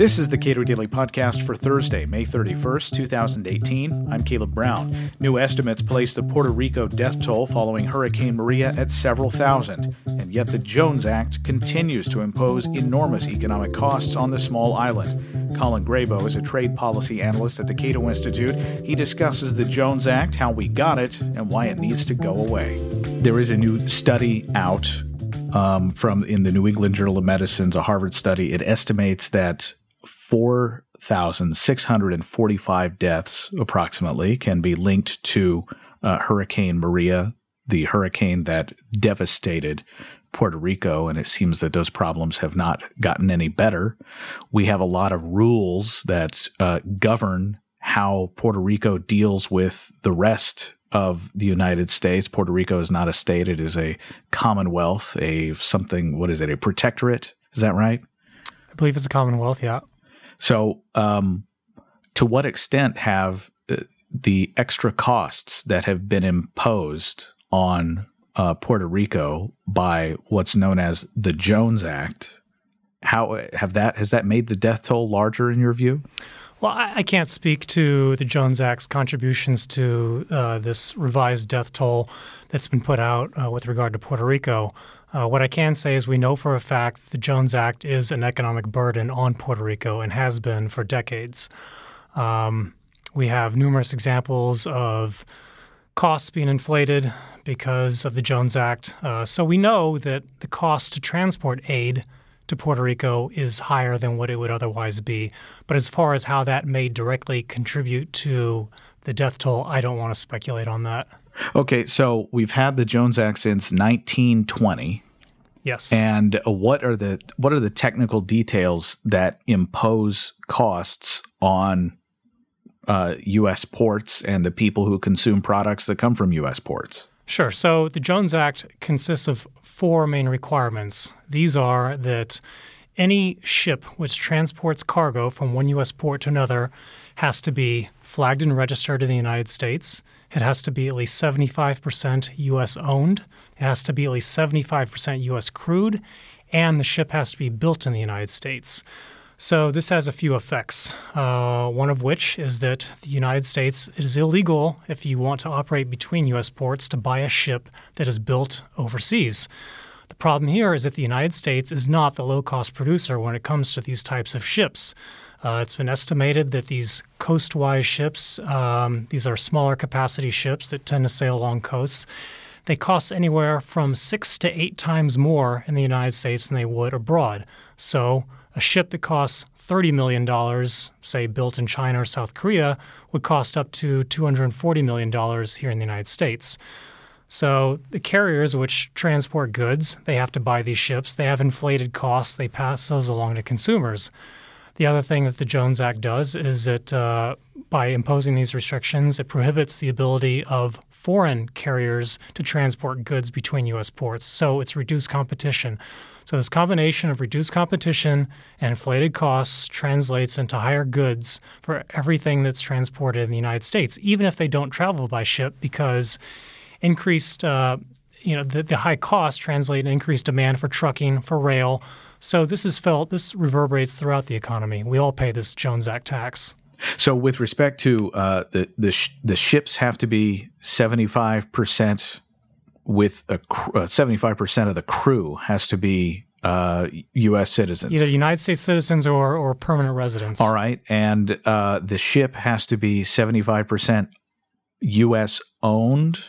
This is the Cato Daily Podcast for Thursday, May 31st, 2018. I'm Caleb Brown. New estimates place the Puerto Rico death toll following Hurricane Maria at several thousand, and yet the Jones Act continues to impose enormous economic costs on the small island. Colin Grabow is a trade policy analyst at the Cato Institute. He discusses the Jones Act, how we got it, and why it needs to go away. There is a new study out um, from in the New England Journal of Medicine's a Harvard study. It estimates that 4,645 deaths approximately can be linked to uh, Hurricane Maria, the hurricane that devastated Puerto Rico, and it seems that those problems have not gotten any better. We have a lot of rules that uh, govern how Puerto Rico deals with the rest of the United States. Puerto Rico is not a state; it is a commonwealth, a something. What is it? A protectorate? Is that right? I believe it's a commonwealth. Yeah. So, um, to what extent have uh, the extra costs that have been imposed on uh, Puerto Rico by what's known as the Jones Act? How have that has that made the death toll larger in your view? Well, I, I can't speak to the Jones Act's contributions to uh, this revised death toll that's been put out uh, with regard to Puerto Rico. Uh, what I can say is we know for a fact the Jones Act is an economic burden on Puerto Rico and has been for decades. Um, we have numerous examples of costs being inflated because of the Jones Act. Uh, so we know that the cost to transport aid to Puerto Rico is higher than what it would otherwise be. But as far as how that may directly contribute to the death toll, I don't want to speculate on that. Okay, so we've had the Jones Act since 1920. Yes. And what are the what are the technical details that impose costs on uh, U.S. ports and the people who consume products that come from U.S. ports? Sure. So the Jones Act consists of four main requirements. These are that any ship which transports cargo from one U.S. port to another has to be flagged and registered in the United States. It has to be at least 75% U.S. owned. It has to be at least 75% U.S. crewed, and the ship has to be built in the United States. So this has a few effects. Uh, one of which is that the United States it is illegal if you want to operate between U.S. ports to buy a ship that is built overseas. The problem here is that the United States is not the low-cost producer when it comes to these types of ships. Uh, it's been estimated that these coastwise ships, um, these are smaller capacity ships that tend to sail along coasts, they cost anywhere from six to eight times more in the United States than they would abroad. So a ship that costs $30 million, say built in China or South Korea, would cost up to $240 million here in the United States. So the carriers which transport goods, they have to buy these ships. They have inflated costs. They pass those along to consumers. The other thing that the Jones Act does is that uh, by imposing these restrictions, it prohibits the ability of foreign carriers to transport goods between U.S. ports. So it's reduced competition. So this combination of reduced competition and inflated costs translates into higher goods for everything that's transported in the United States, even if they don't travel by ship, because increased, uh, you know, the, the high costs translate in increased demand for trucking, for rail. So this is felt, this reverberates throughout the economy. We all pay this Jones Act tax. So, with respect to uh, the the sh- the ships have to be seventy five percent with a uh, seventy five percent of the crew has to be uh, U.S. citizens, either United States citizens or or permanent residents. All right, and uh, the ship has to be seventy five percent U.S. owned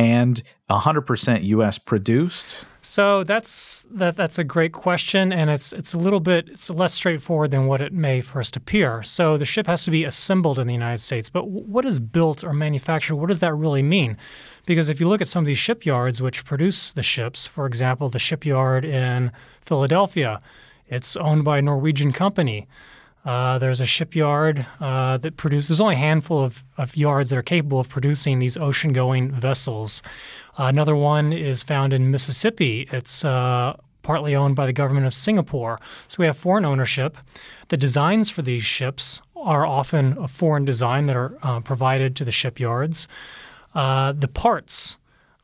and 100% US produced? So that's that, that's a great question, and it's it's a little bit it's less straightforward than what it may first appear. So the ship has to be assembled in the United States, but what is built or manufactured? What does that really mean? Because if you look at some of these shipyards which produce the ships, for example, the shipyard in Philadelphia, it's owned by a Norwegian company. Uh, there's a shipyard uh, that produces there's only a handful of, of, yards that are capable of producing these ocean going vessels. Uh, another one is found in Mississippi. It's uh, partly owned by the government of Singapore. So we have foreign ownership. The designs for these ships are often a foreign design that are uh, provided to the shipyards. The parts,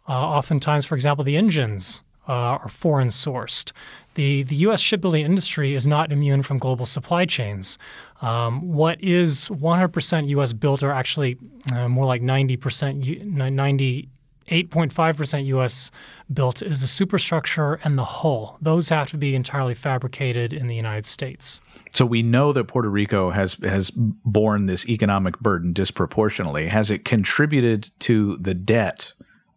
oftentimes, for example, the engines, uh, are foreign sourced. The, the U.S. shipbuilding industry is not immune from global supply chains. Um, what is 100% U.S. built, or actually uh, more like 90%, 90 8.5% US built is the superstructure and the hull. Those have to be entirely fabricated in the United States. So we know that Puerto Rico has has borne this economic burden disproportionately. Has it contributed to the debt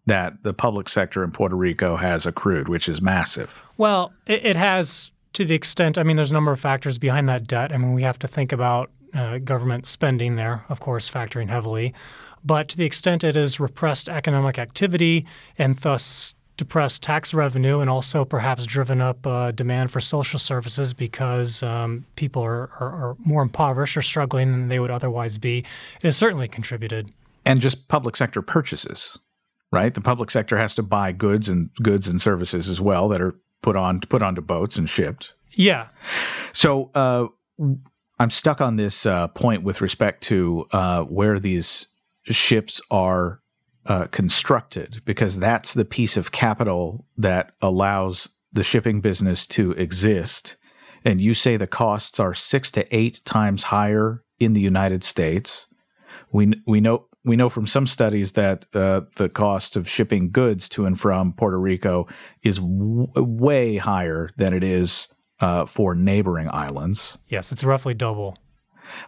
that the public sector in Puerto Rico has accrued, which is massive? Well, it, it has to the extent. I mean, there's a number of factors behind that debt. I mean, we have to think about uh, government spending there, of course, factoring heavily. But to the extent it has repressed economic activity and thus depressed tax revenue and also perhaps driven up uh, demand for social services because um, people are, are, are, more impoverished or struggling than they would otherwise be, it has certainly contributed. And just public sector purchases, right? The public sector has to buy goods and goods and services as well that are put on put onto boats and shipped. Yeah. So uh, I'm stuck on this uh, point with respect to uh, where these ships are uh, constructed because that's the piece of capital that allows the shipping business to exist. And you say the costs are six to eight times higher in the United States. We we know we know from some studies that uh, the cost of shipping goods to and from Puerto Rico is w- way higher than it is uh, for neighboring islands. Yes, it's roughly double.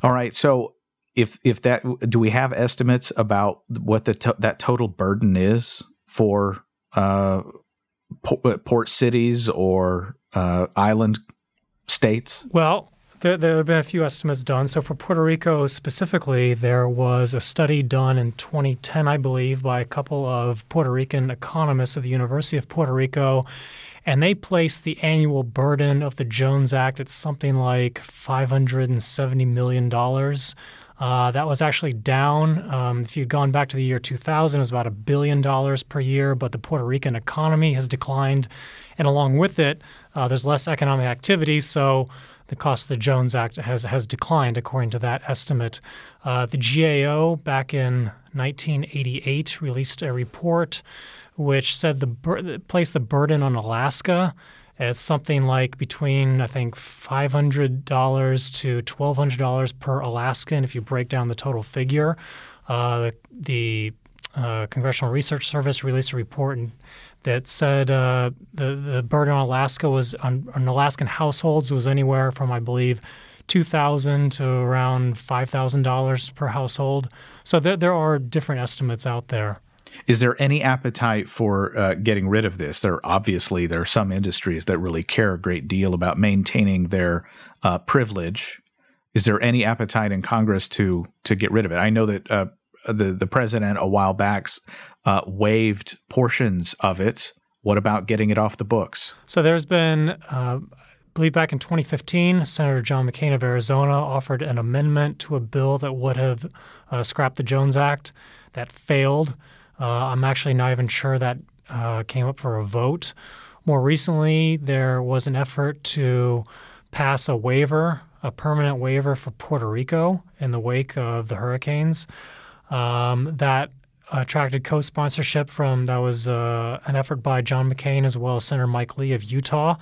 All right, so if if that do we have estimates about what the to, that total burden is for uh, uh, port cities or uh, island states? Well, there, there, have been a few estimates done. So for Puerto Rico specifically, there was a study done in 2010, I believe, by a couple of Puerto Rican economists at the University of Puerto Rico. And they placed the annual burden of the Jones Act at something like $570 million. Uh, that was actually down. Um, if you'd gone back to the year 2000, it was about a billion dollars per year, but the Puerto Rican economy has declined. And along with it, uh, there's less economic activity, so the cost of the Jones Act has, has declined, according to that estimate. Uh, the GAO back in 1988 released a report which said the placed the burden on Alaska as something like between, I think, $500 to $1,200 per Alaskan if you break down the total figure. Uh, the, uh, Congressional Research Service released a report that said uh, the, the burden on Alaska was on, on Alaskan households was anywhere from, I believe, 2,000 to around $5,000 per household. So there, there are different estimates out there. Is there any appetite for uh, getting rid of this? There obviously there are some industries that really care a great deal about maintaining their uh, privilege. Is there any appetite in Congress to to get rid of it? I know that uh, the the president a while back uh, waived portions of it. What about getting it off the books? So there's been. Uh, I believe back in 2015, Senator John McCain of Arizona offered an amendment to a bill that would have uh, scrapped the Jones Act. That failed. Uh, I'm actually not even sure that uh, came up for a vote. More recently, there was an effort to pass a waiver, a permanent waiver for Puerto Rico in the wake of the hurricanes. Um, that attracted co-sponsorship from that was uh, an effort by John McCain as well as Senator Mike Lee of Utah.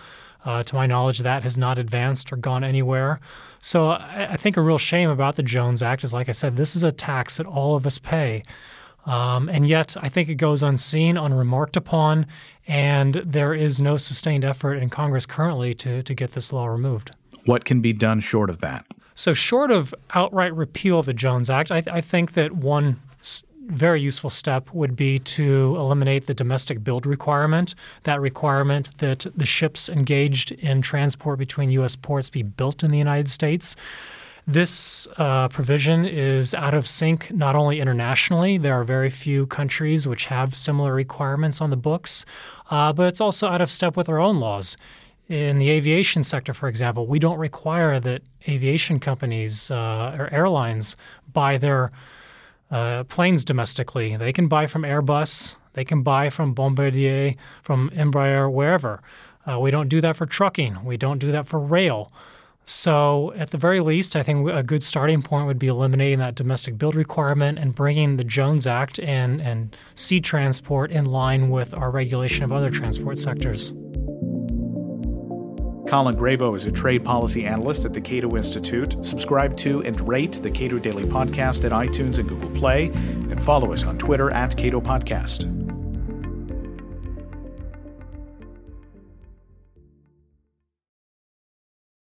Uh, to my knowledge, that has not advanced or gone anywhere. So I, I, think a real shame about the Jones Act is, like I said, this is a tax that all of us pay. Um, and yet, I think it goes unseen, unremarked upon, and there is no sustained effort in Congress currently to, to get this law removed. What can be done short of that? So, short of outright repeal of the Jones Act, I, I think that one very useful step would be to eliminate the domestic build requirement, that requirement that the ships engaged in transport between U.S. ports be built in the United States. This uh, provision is out of sync not only internationally, there are very few countries which have similar requirements on the books, uh, but it's also out of step with our own laws. In the aviation sector, for example, we don't require that aviation companies uh, or airlines buy their uh, planes domestically. They can buy from Airbus, they can buy from Bombardier, from Embraer, wherever. Uh, we don't do that for trucking, we don't do that for rail. So, at the very least, I think a good starting point would be eliminating that domestic build requirement and bringing the Jones Act and, and sea transport in line with our regulation of other transport sectors. Colin Grabow is a trade policy analyst at the Cato Institute. Subscribe to and rate the Cato Daily Podcast at iTunes and Google Play, and follow us on Twitter at Cato Podcast.